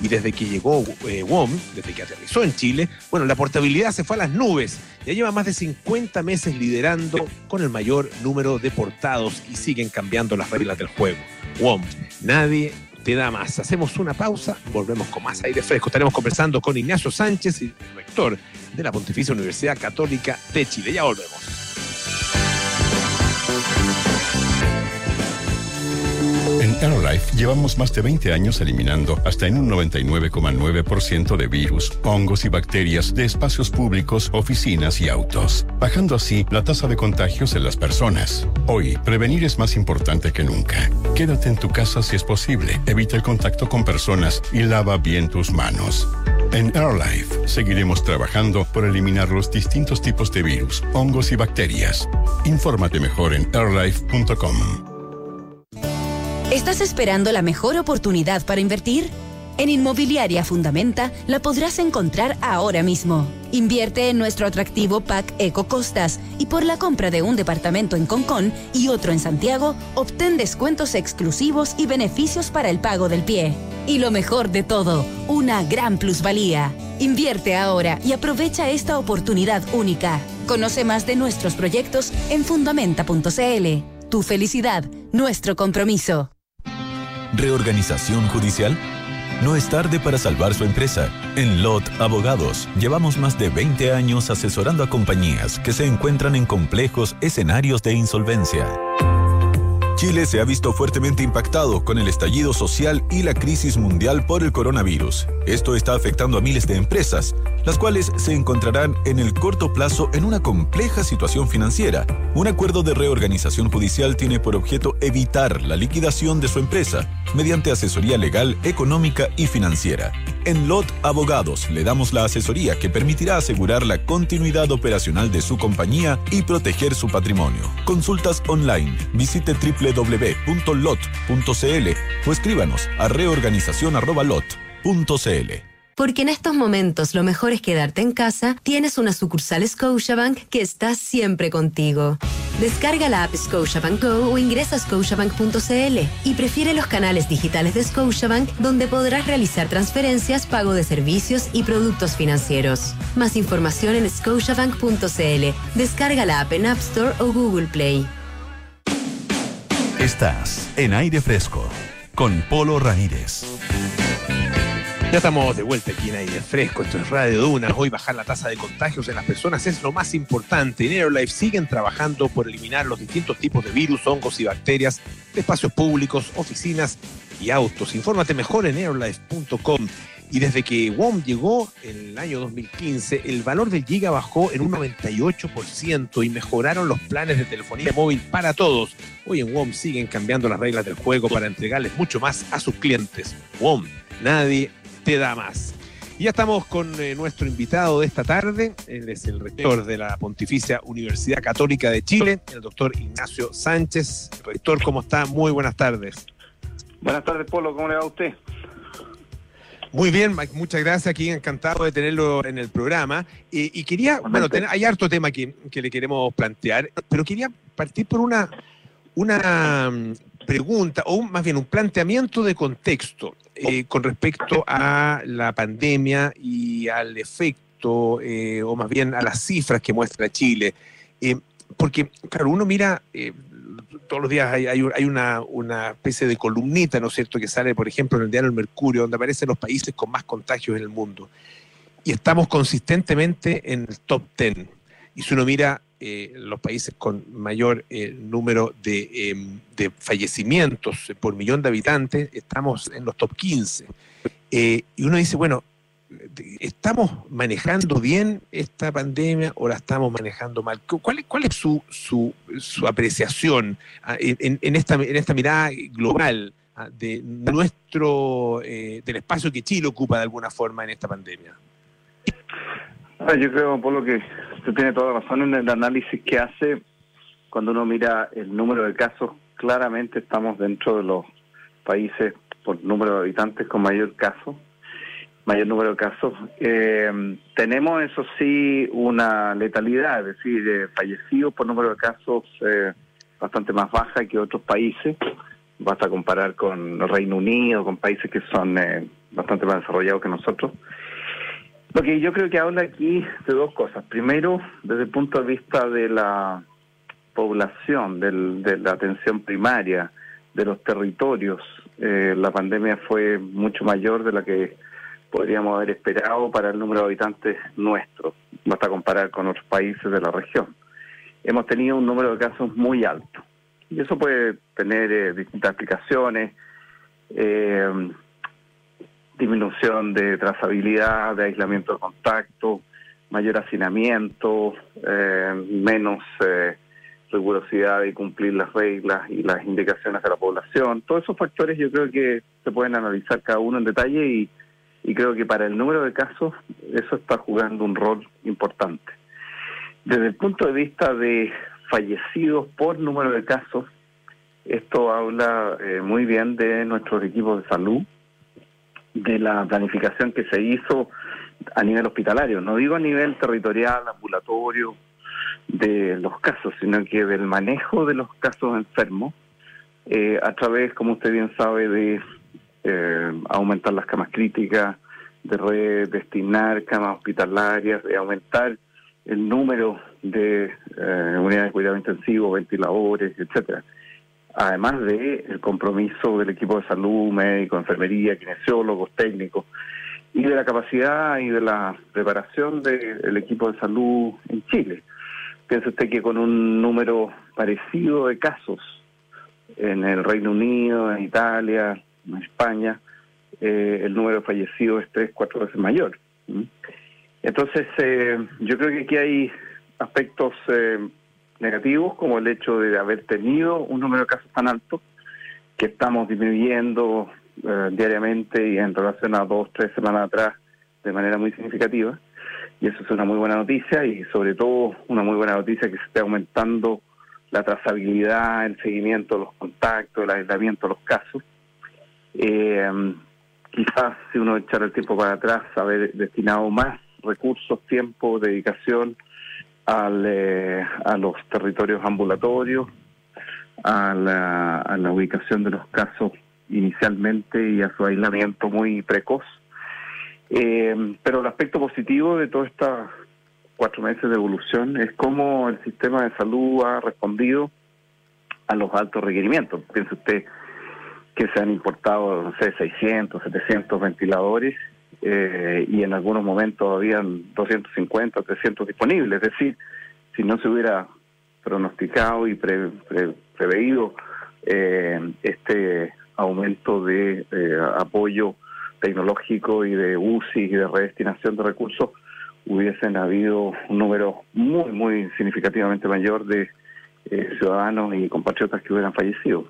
Y desde que llegó eh, WOM, desde que aterrizó en Chile, bueno, la portabilidad se fue a las nubes. Ya lleva más de 50 meses liderando con el mayor número de portados y siguen cambiando las reglas del juego. WOM, nadie te da más. Hacemos una pausa, volvemos con más aire fresco. Estaremos conversando con Ignacio Sánchez, rector de la Pontificia Universidad Católica de Chile. Ya volvemos. En Aerolife llevamos más de 20 años eliminando hasta en un 99,9% de virus, hongos y bacterias de espacios públicos, oficinas y autos, bajando así la tasa de contagios en las personas. Hoy, prevenir es más importante que nunca. Quédate en tu casa si es posible, evita el contacto con personas y lava bien tus manos. En AirLife seguiremos trabajando por eliminar los distintos tipos de virus, hongos y bacterias. Infórmate mejor en airlife.com. ¿Estás esperando la mejor oportunidad para invertir? En Inmobiliaria Fundamenta la podrás encontrar ahora mismo. Invierte en nuestro atractivo pack Eco Costas y por la compra de un departamento en Concón y otro en Santiago, obtén descuentos exclusivos y beneficios para el pago del pie. Y lo mejor de todo, una gran plusvalía. Invierte ahora y aprovecha esta oportunidad única. Conoce más de nuestros proyectos en fundamenta.cl. Tu felicidad, nuestro compromiso. ¿Reorganización judicial? No es tarde para salvar su empresa. En LOT Abogados llevamos más de 20 años asesorando a compañías que se encuentran en complejos escenarios de insolvencia. Chile se ha visto fuertemente impactado con el estallido social y la crisis mundial por el coronavirus. Esto está afectando a miles de empresas, las cuales se encontrarán en el corto plazo en una compleja situación financiera. Un acuerdo de reorganización judicial tiene por objeto evitar la liquidación de su empresa mediante asesoría legal, económica y financiera. En LOT Abogados le damos la asesoría que permitirá asegurar la continuidad operacional de su compañía y proteger su patrimonio. Consultas online. Visite www.lot.cl o escríbanos a reorganización.lot.cl. Porque en estos momentos lo mejor es quedarte en casa, tienes una sucursal Scotiabank que está siempre contigo. Descarga la app Scotiabank Go o ingresa a scotiabank.cl y prefiere los canales digitales de Scotiabank donde podrás realizar transferencias, pago de servicios y productos financieros. Más información en scotiabank.cl. Descarga la app en App Store o Google Play. Estás en aire fresco con Polo Ramírez. Ya estamos de vuelta aquí en aire fresco, esto es Radio Duna. Hoy bajar la tasa de contagios en las personas es lo más importante. En Airlife siguen trabajando por eliminar los distintos tipos de virus, hongos y bacterias de espacios públicos, oficinas y autos. Infórmate mejor en airlife.com. Y desde que WOM llegó en el año 2015, el valor del giga bajó en un 98% y mejoraron los planes de telefonía móvil para todos. Hoy en WOM siguen cambiando las reglas del juego para entregarles mucho más a sus clientes. WOM, nadie te da más. Y ya estamos con eh, nuestro invitado de esta tarde. Él es el rector de la Pontificia Universidad Católica de Chile, el doctor Ignacio Sánchez. Rector, ¿cómo está? Muy buenas tardes. Buenas tardes, Polo. ¿Cómo le va a usted? Muy bien, Mike, muchas gracias. Aquí encantado de tenerlo en el programa. y quería, bueno, hay harto tema que, que, le queremos plantear, pero quería partir por una, una pregunta, o más bien un planteamiento de contexto. Eh, con respecto a la pandemia y al efecto, eh, o más bien a las cifras que muestra Chile. Eh, porque, claro, uno mira, todos los días hay, una, una, especie de columnita, ¿no es cierto?, que sale, por ejemplo, en el diario El Mercurio, donde aparecen los países con más contagios en el mundo. Y estamos consistentemente en el top 10. Y si uno mira eh, los países con mayor eh, número em, de, fallecimientos por millón de habitantes, estamos en los top 15. Eh, y uno dice, bueno, ¿estamos manejando bien esta pandemia o la estamos manejando mal? ¿Cuál, cuál es su, su, su apreciación ah, en, en, esta, en esta mirada global ah, de nuestro, del espacio que Chile ocupa de alguna forma en esta pandemia? Ah, yo creo, por lo que usted tiene toda razón en el análisis que hace. Cuando uno mira el número de casos, claramente estamos dentro de los países por número de habitantes con mayor caso, mayor número de casos. Eh, tenemos, eso sí, una letalidad, es decir, fallecidos por número de casos eh, bastante más baja que otros países. Basta comparar con el Reino Unido, con países que son eh, bastante más desarrollados que nosotros. Que yo creo que habla aquí de dos cosas. Primero, desde el punto de vista de la población, de la atención primaria, de los territorios, eh, la pandemia fue mucho mayor de la que podríamos haber esperado para el número de habitantes nuestros. Basta comparar con otros países de la región. Hemos tenido un número de casos muy alto. Y eso puede tener eh, distintas explicaciones. Eh, disminución de trazabilidad, de aislamiento de contacto, mayor hacinamiento, eh, menos eh, rigurosidad de cumplir las reglas y las indicaciones de la población. Todos esos factores yo creo que se pueden analizar cada uno en detalle y, y creo que para el número de casos eso está jugando un rol importante. Desde el punto de vista de fallecidos por número de casos, esto habla eh, muy bien de nuestros equipos de salud, de la planificación que se hizo a nivel hospitalario, no digo a nivel territorial, ambulatorio, de los casos, sino que del manejo de los casos enfermos, eh, a través, como usted bien sabe, de eh, aumentar las camas críticas, de redestinar camas hospitalarias, de aumentar el número de eh, unidades de cuidado intensivo, ventiladores, etcétera. Además de el compromiso del equipo de salud, médico, enfermería, kinesiólogos, técnicos, y de la capacidad y de la preparación del equipo de salud en Chile. Piensa usted que con un número parecido de casos en el Reino Unido, en Italia, en España, eh, el número de fallecidos es tres, cuatro veces mayor. Entonces, eh, yo creo que aquí hay aspectos eh, negativos, como el hecho de haber tenido un número de casos tan alto, que estamos disminuyendo diariamente y en relación a dos, tres semanas atrás de manera muy significativa. Y eso es una muy buena noticia y sobre todo una muy buena noticia que se esté aumentando la trazabilidad, el seguimiento de los contactos, el aislamiento de los casos. Eh, quizás si uno echara el tiempo para atrás, haber destinado más recursos, tiempo, dedicación al, eh, a los territorios ambulatorios, a la, a la ubicación de los casos inicialmente y a su aislamiento muy precoz. Eh, pero el aspecto positivo de todos estos cuatro meses de evolución es cómo el sistema de salud ha respondido a los altos requerimientos. Piense usted que se han importado, no sé, 600, 700 ventiladores eh, y en algunos momentos habían 250, 300 disponibles. Es decir, si no se hubiera pronosticado y preveído eh, este aumento de eh, apoyo tecnológico y de UCI y de redestinación de recursos, hubiesen habido un número muy, muy significativamente mayor de eh, ciudadanos y compatriotas que hubieran fallecido.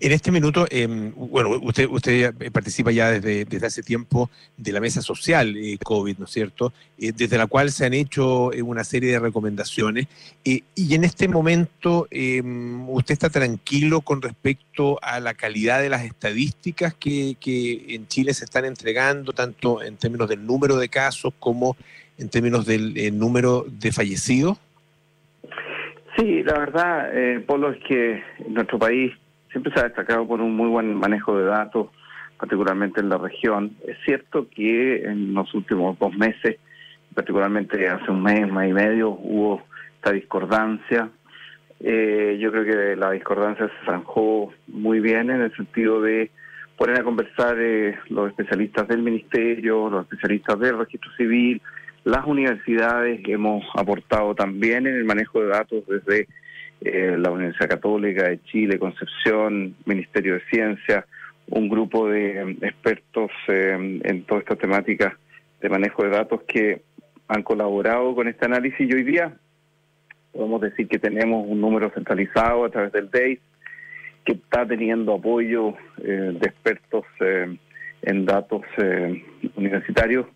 En este minuto, em, bueno, usted, usted participa ya desde, desde hace tiempo de la mesa social eh, COVID, ¿no es cierto? Eh, desde la cual se han hecho eh, una serie de recomendaciones. y en este momento, em, ¿usted está tranquilo con respecto a la calidad de las estadísticas que, que en Chile se están entregando, tanto en términos del número de casos como en términos del número de fallecidos? Sí, la verdad, Polo, es que nuestro país siempre se ha destacado por un muy buen manejo de datos, particularmente en la región. Es cierto que en los últimos dos meses, particularmente hace un mes, mes y medio, hubo esta discordancia. Eh, yo creo que la discordancia se zanjó muy bien en el sentido de poner a conversar eh, los especialistas del ministerio, los especialistas del registro civil, las universidades hemos aportado también en el manejo de datos desde eh, la Universidad Católica de Chile, Concepción, Ministerio de Ciencia, un grupo de em, expertos em, en todas estas temáticas de manejo de datos que han colaborado con este análisis y hoy día podemos decir que tenemos un número centralizado a través del DAIS que está teniendo apoyo eh, de expertos em, en datos universitarios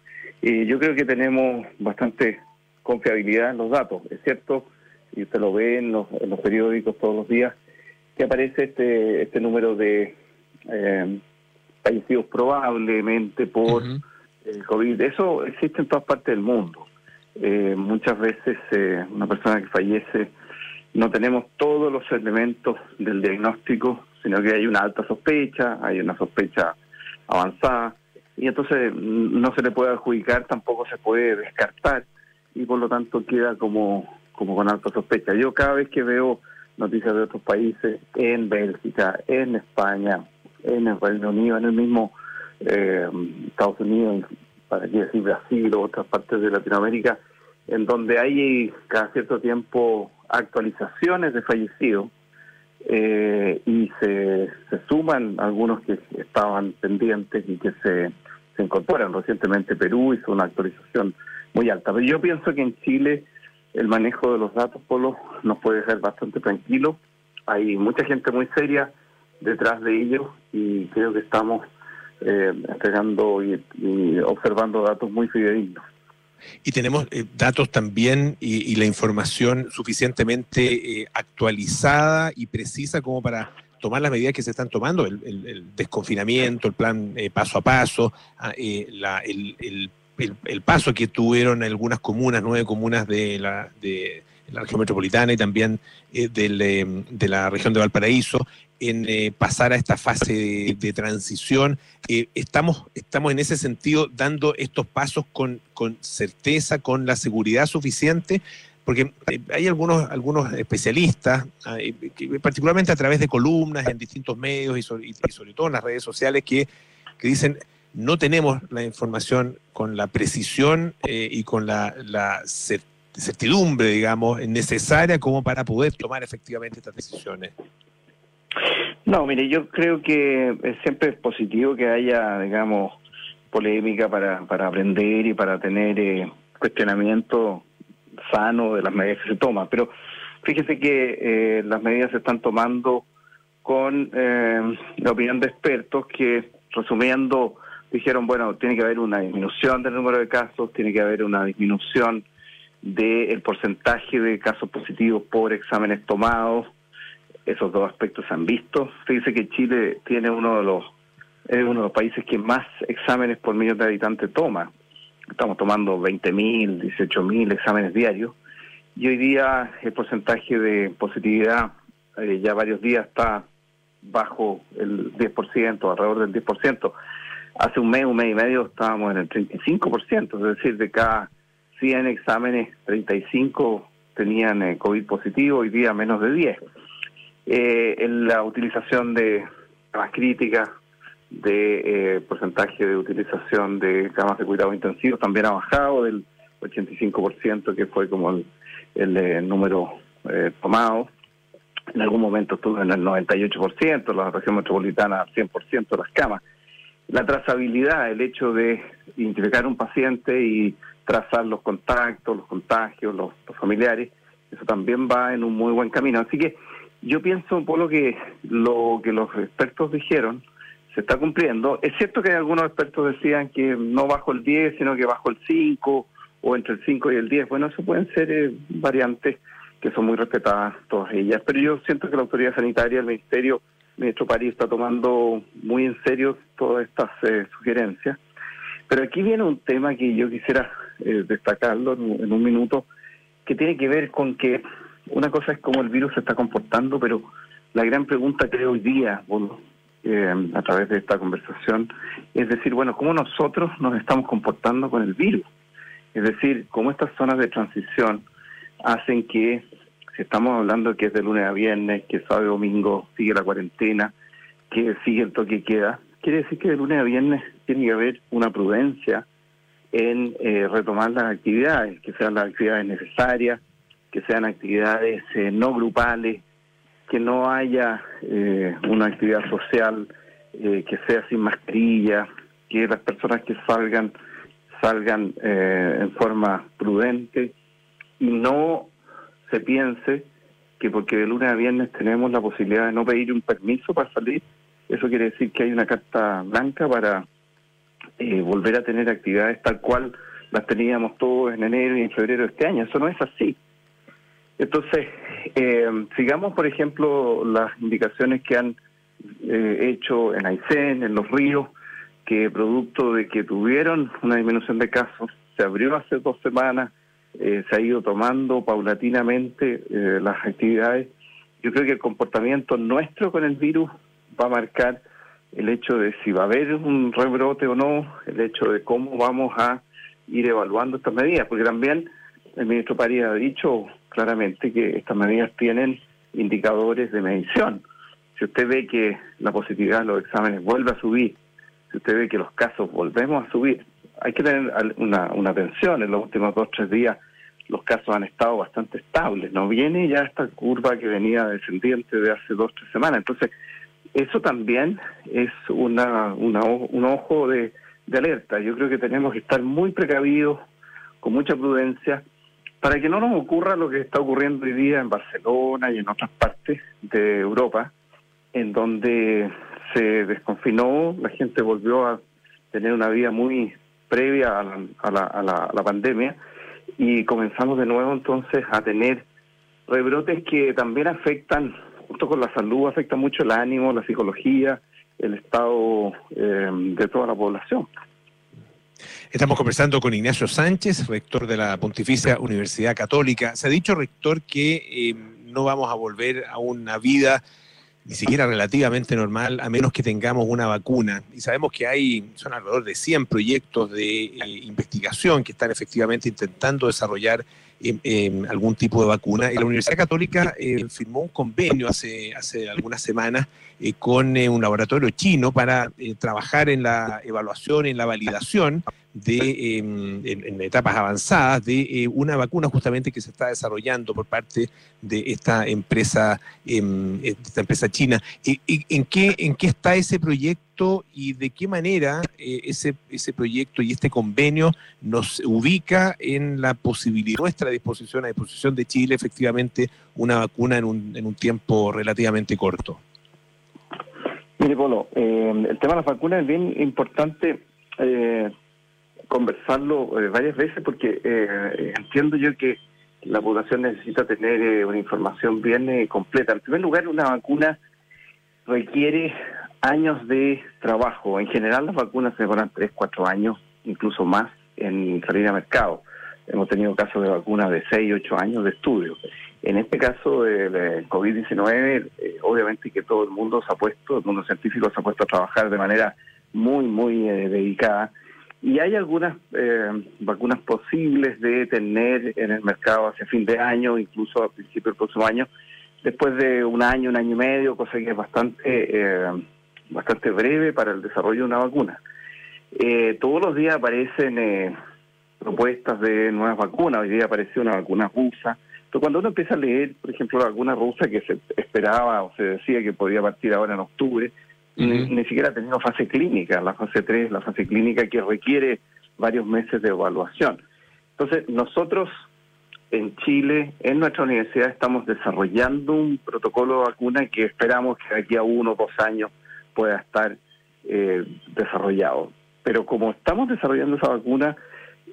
y yo creo que tenemos bastante confiabilidad en los datos. Es cierto y usted lo ve en los, periódicos todos los días, que aparece este, este número de eh, fallecidos probablemente por el COVID. Eso existe en todas partes del mundo. Eh, muchas veces eh, una persona que fallece no tenemos todos los elementos del diagnóstico, sino que hay una alta sospecha, hay una sospecha avanzada, y entonces no se le puede adjudicar, tampoco se puede descartar, y por lo tanto queda como como con alta sospecha. Yo cada vez que veo noticias de otros países, en Bélgica, en España, en el Reino Unido, en el mismo eh, Estados Unidos, para qué decir Brasil o otras partes de Latinoamérica, en donde hay cada cierto tiempo actualizaciones de fallecidos eh, y se, se suman algunos que estaban pendientes y que se, se incorporan. Recientemente Perú hizo una actualización muy alta. Pero yo pienso que en Chile el manejo de los datos, Polo, nos puede dejar bastante tranquilo. Hay mucha gente muy seria detrás de ellos y creo que estamos eh, entregando y, observando datos muy fidedignos. Y tenemos eh, datos también y, la información suficientemente actualizada y precisa como para tomar las medidas que se están tomando, el, desconfinamiento, el plan paso a paso, ah, el, paso que tuvieron algunas comunas, nueve comunas de la, de, la región metropolitana y también de la región de Valparaíso, en eh, pasar a esta fase de, transición. Eh, estamos, estamos en ese sentido dando estos pasos con, con certeza, con la seguridad suficiente, porque eh, hay algunos, algunos especialistas, particularmente a través de columnas en distintos medios y sobre, todo en las redes sociales, que, que, dicen no tenemos la información con la precisión y con la, la certidumbre, digamos, necesaria como para poder tomar efectivamente estas decisiones. No, mire, yo creo que siempre positivo que haya, digamos, polémica para, para aprender y para tener eh, cuestionamiento sano de las medidas que se toman. Pero fíjese que eh, las medidas se están tomando con eh, la opinión de expertos que, resumiendo, dijeron, bueno, tiene que haber una disminución del número de casos, tiene que haber una disminución del porcentaje de casos positivos por exámenes tomados, esos dos aspectos se han visto. Fíjese que Chile tiene uno de los es uno de los países que más exámenes por millón de habitantes toma. Estamos tomando 20.000, 18.000 exámenes diarios y hoy día el porcentaje de positividad eh, ya varios días está bajo el 10%, alrededor del 10%. Hace un mes, un mes y medio estábamos en el 35%, es decir, de cada 100 exámenes, 35 tenían eh, COVID positivo, hoy día menos de 10 eh, en la utilización de camas críticas, de eh, porcentaje de utilización de camas de cuidado intensivo también ha bajado del 85% que fue como el, eh, número tomado. En algún momento estuvo en el 98%, la región metropolitana 100% de las camas. La trazabilidad, el hecho de identificar un paciente y trazar los contactos, los contagios, los familiares, eso también va en un muy buen camino. Así que yo pienso un poco que lo que los expertos dijeron se está cumpliendo. Es cierto que algunos expertos decían que no bajo el 10, sino que bajo el 5 o entre el 5 y el 10. Bueno, eso pueden ser eh, variantes que son muy respetadas todas ellas, pero yo siento que la autoridad sanitaria, el ministerio, el ministro París está tomando muy en serio todas estas eh, sugerencias. Pero aquí viene un tema que yo quisiera eh, destacarlo en un minuto, que tiene que ver con que una cosa es cómo el virus se está comportando, pero la gran pregunta que hoy día, eh, a través de esta conversación, es decir, bueno, cómo nosotros nos estamos comportando con el virus. Es decir, cómo estas zonas de transición hacen que, si estamos hablando que es de lunes a viernes, que sábado y domingo sigue la cuarentena, que sigue el toque queda, quiere decir que de lunes a viernes tiene que haber una prudencia en eh, retomar las actividades, que sean las actividades necesarias, que sean actividades eh, no grupales, que no haya eh, una actividad social eh, que sea sin mascarilla, que las personas que salgan salgan en forma prudente y no se piense que porque de lunes a viernes tenemos la posibilidad de no pedir un permiso para salir, eso quiere decir que hay una carta blanca para volver a tener actividades tal cual las teníamos todos en enero y en febrero de este año. Eso no es así. Entonces, eh, sigamos, por ejemplo, las indicaciones que han eh, hecho en Aysén, en los ríos, que producto de que tuvieron una disminución de casos, se abrió hace dos semanas, eh, se ha ido tomando paulatinamente las actividades. Yo creo que el comportamiento nuestro con el virus va a marcar el hecho de si va a haber un rebrote o no, el hecho de cómo vamos a ir evaluando estas medidas, porque también el ministro París ha dicho claramente que estas medidas tienen indicadores de medición. Si usted ve que la positividad de los exámenes vuelve a subir, si usted ve que los casos volvemos a subir, hay que tener una, una atención. En los últimos dos o tres días los casos han estado bastante estables. No viene ya esta curva que venía descendiente de hace dos o tres semanas. Entonces, eso también es una, una un ojo de, de alerta. Yo creo que tenemos que estar muy precavidos, con mucha prudencia, para que no nos ocurra lo que está ocurriendo hoy día en Barcelona y en otras partes de Europa, en donde se desconfinó, la gente volvió a tener una vida muy previa a la, a la, pandemia y comenzamos de nuevo entonces a tener rebrotes que también afectan, junto con la salud, afecta mucho el ánimo, la psicología, el estado eh, de toda la población. Estamos conversando con Ignacio Sánchez, rector de la Pontificia Universidad Católica. Se ha dicho, rector, que eh, no vamos a volver a una vida ni siquiera relativamente normal, a menos que tengamos una vacuna. Y sabemos que hay, son alrededor de 100 proyectos de eh, investigación que están efectivamente intentando desarrollar em, em, algún tipo de vacuna. Y la Universidad Católica eh, firmó un convenio hace, hace algunas semanas eh, con un laboratorio chino para trabajar en la evaluación, en la validación de, em, en, etapas avanzadas de eh, una vacuna justamente que se está desarrollando por parte de esta empresa, em, esta empresa china. ¿Y, en, qué, ¿En qué está ese proyecto y de qué manera eh, ese, ese proyecto y este convenio nos ubica en la posibilidad, nuestra disposición, a disposición de Chile, efectivamente, una vacuna en un, en un tiempo relativamente corto? Mire, Polo, eh, el tema de las vacunas es bien importante eh, conversarlo eh, varias veces porque eh, entiendo yo que la población necesita tener eh, una información bien completa. En primer lugar, una vacuna requiere años de trabajo. En general, las vacunas se demoran 3, 4 años, incluso más, en salir al mercado. Hemos tenido casos de vacunas de 6, 8 años de estudio. En este caso del COVID-19, obviamente que todo el mundo se ha puesto, el mundo científico se ha puesto a trabajar de manera muy, muy dedicada y hay algunas eh, vacunas posibles de tener en el mercado hacia fin de año, incluso a principio del próximo año, después de un año, un año y medio, cosa que es bastante, eh, bastante breve para el desarrollo de una vacuna. Eh, todos los días aparecen propuestas de nuevas vacunas. Hoy día apareció una vacuna rusa. Pero cuando uno empieza a leer, por ejemplo, la vacuna rusa que se esperaba o se decía que podía partir ahora en octubre, ni, siquiera ha tenido fase clínica, la fase 3, la fase clínica que requiere varios meses de evaluación. Entonces, nosotros en Chile, en nuestra universidad, estamos desarrollando un protocolo de vacuna que esperamos que aquí a uno o dos años pueda estar eh, desarrollado. Pero como estamos desarrollando esa vacuna,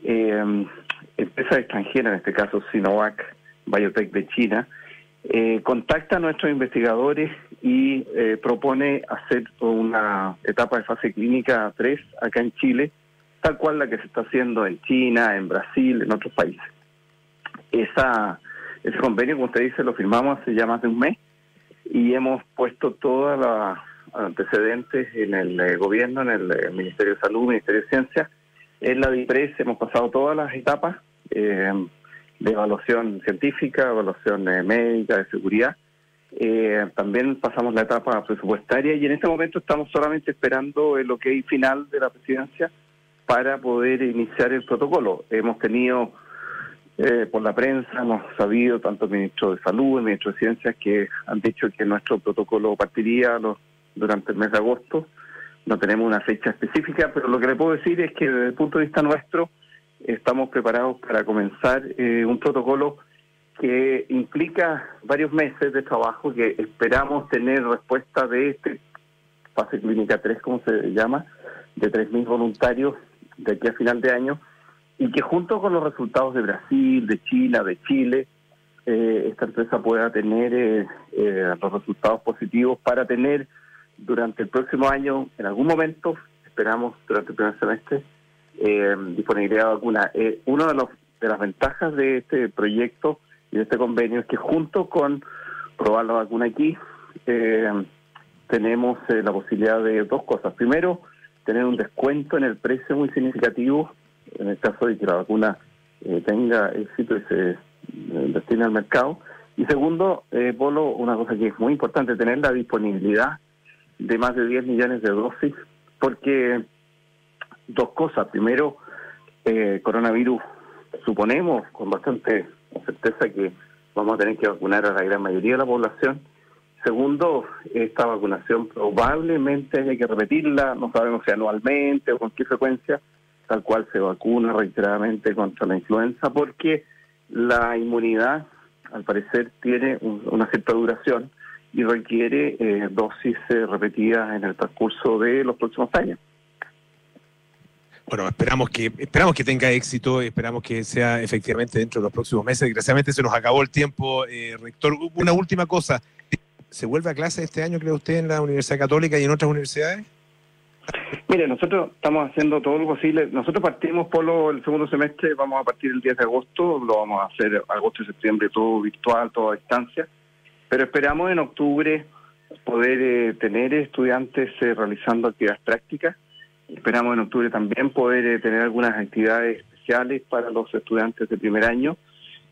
eh, empresa extranjera, en este caso Sinovac Biotech de China, eh, contacta a nuestros investigadores y eh, propone hacer una etapa de fase clínica 3 acá en Chile, tal cual la que se está haciendo en China, en Brasil, en otros países. Esa, ese convenio, como usted dice, lo firmamos hace ya más de un mes y hemos puesto todos los antecedentes en el eh, gobierno, en el, Ministerio de Salud, Ministerio de Ciencia, en la DIPRES hemos pasado todas las etapas. De evaluación científica, evaluación eh, médica, de seguridad. Eh, también pasamos la etapa presupuestaria y en este momento estamos solamente esperando el ok final de la presidencia para poder iniciar el protocolo. Hemos tenido eh, por la prensa, hemos sabido tanto el ministro de Salud, el ministro de Ciencias, que han dicho que nuestro protocolo partiría durante el mes de agosto. No tenemos una fecha específica, pero lo que le puedo decir es que desde el punto de vista nuestro, estamos preparados para comenzar eh, un protocolo que implica varios meses de trabajo que esperamos tener respuesta de este fase clínica 3, como se llama, de 3.000 voluntarios de aquí a final de año, y que junto con los resultados de Brasil, de China, de Chile, eh, esta empresa pueda tener eh, los resultados positivos para tener durante el próximo año, en algún momento, esperamos durante el primer semestre, eh, disponibilidad de vacuna. Eh, una de, los, de las ventajas de este proyecto y de este convenio es que junto con probar la vacuna aquí, eh, tenemos eh, la posibilidad de dos cosas. Primero, tener un descuento en el precio muy significativo, en el caso de que la vacuna tenga éxito y se destine al mercado. Y segundo, Polo, una cosa que es muy importante, tener la disponibilidad de más de 10 millones de dosis, porque dos cosas. Primero, eh, coronavirus, suponemos con bastante certeza que vamos a tener que vacunar a la gran mayoría de la población. Segundo, esta vacunación probablemente hay que repetirla, no sabemos si anualmente o con qué frecuencia, tal cual se vacuna reiteradamente contra la influenza, porque la inmunidad, al parecer, tiene una cierta duración y requiere eh, dosis eh, repetidas en el transcurso de los próximos años. Bueno, esperamos que esperamos que tenga éxito, esperamos que sea efectivamente dentro de los próximos meses. Desgraciadamente se nos acabó el tiempo, eh, rector. Una última cosa, ¿se vuelve a clase este año, cree usted, en la Universidad Católica y en otras universidades? Mire, nosotros estamos haciendo todo lo posible. Nosotros partimos por lo, el segundo semestre, vamos a partir el 10 de agosto, lo vamos a hacer agosto y septiembre, todo virtual, todo a distancia. Pero esperamos en octubre poder eh, tener estudiantes eh, realizando actividades prácticas. Esperamos en octubre también poder eh, tener algunas actividades especiales para los estudiantes de primer año.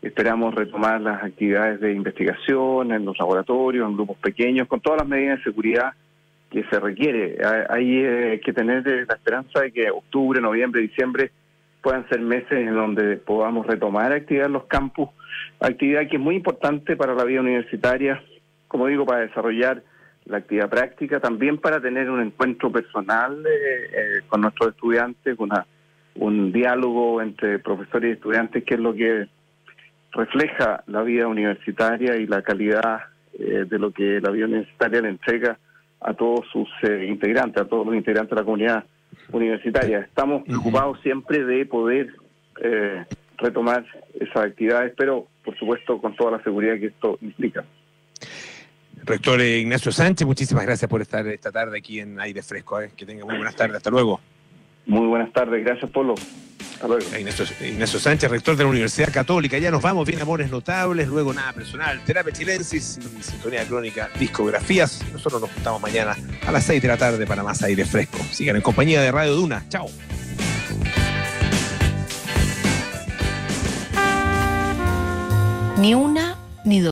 Esperamos retomar las actividades de investigación en los laboratorios, en grupos pequeños, con todas las medidas de seguridad que se requiere. Hay que tener la esperanza de que octubre, noviembre, diciembre puedan ser meses en donde podamos retomar actividad en los campus actividad que es muy importante para la vida universitaria, como digo, para desarrollar la actividad práctica, también para tener un encuentro personal eh, eh, con nuestros estudiantes, una, un diálogo entre profesores y estudiantes, que es lo que refleja la vida universitaria y la calidad eh, de lo que la vida universitaria le entrega a todos sus integrantes, a todos los integrantes de la comunidad universitaria. Estamos preocupados siempre de poder retomar esas actividades, pero por supuesto con toda la seguridad que esto implica. Rector Ignacio Sánchez, muchísimas gracias por estar esta tarde aquí en Aire Fresco. ¿eh? Que tenga muy buenas tardes. Hasta luego. Muy buenas tardes. Gracias, Polo. Hasta luego. Ignacio, Sánchez, rector de la Universidad Católica. Ya nos vamos. Bien, amores notables. Luego nada personal. Terapia chilensis y sintonía crónica, discografías. Nosotros nos juntamos mañana a las 6 de la tarde para más Aire Fresco. Sigan en compañía de Radio Duna. Chao. Ni una ni dos.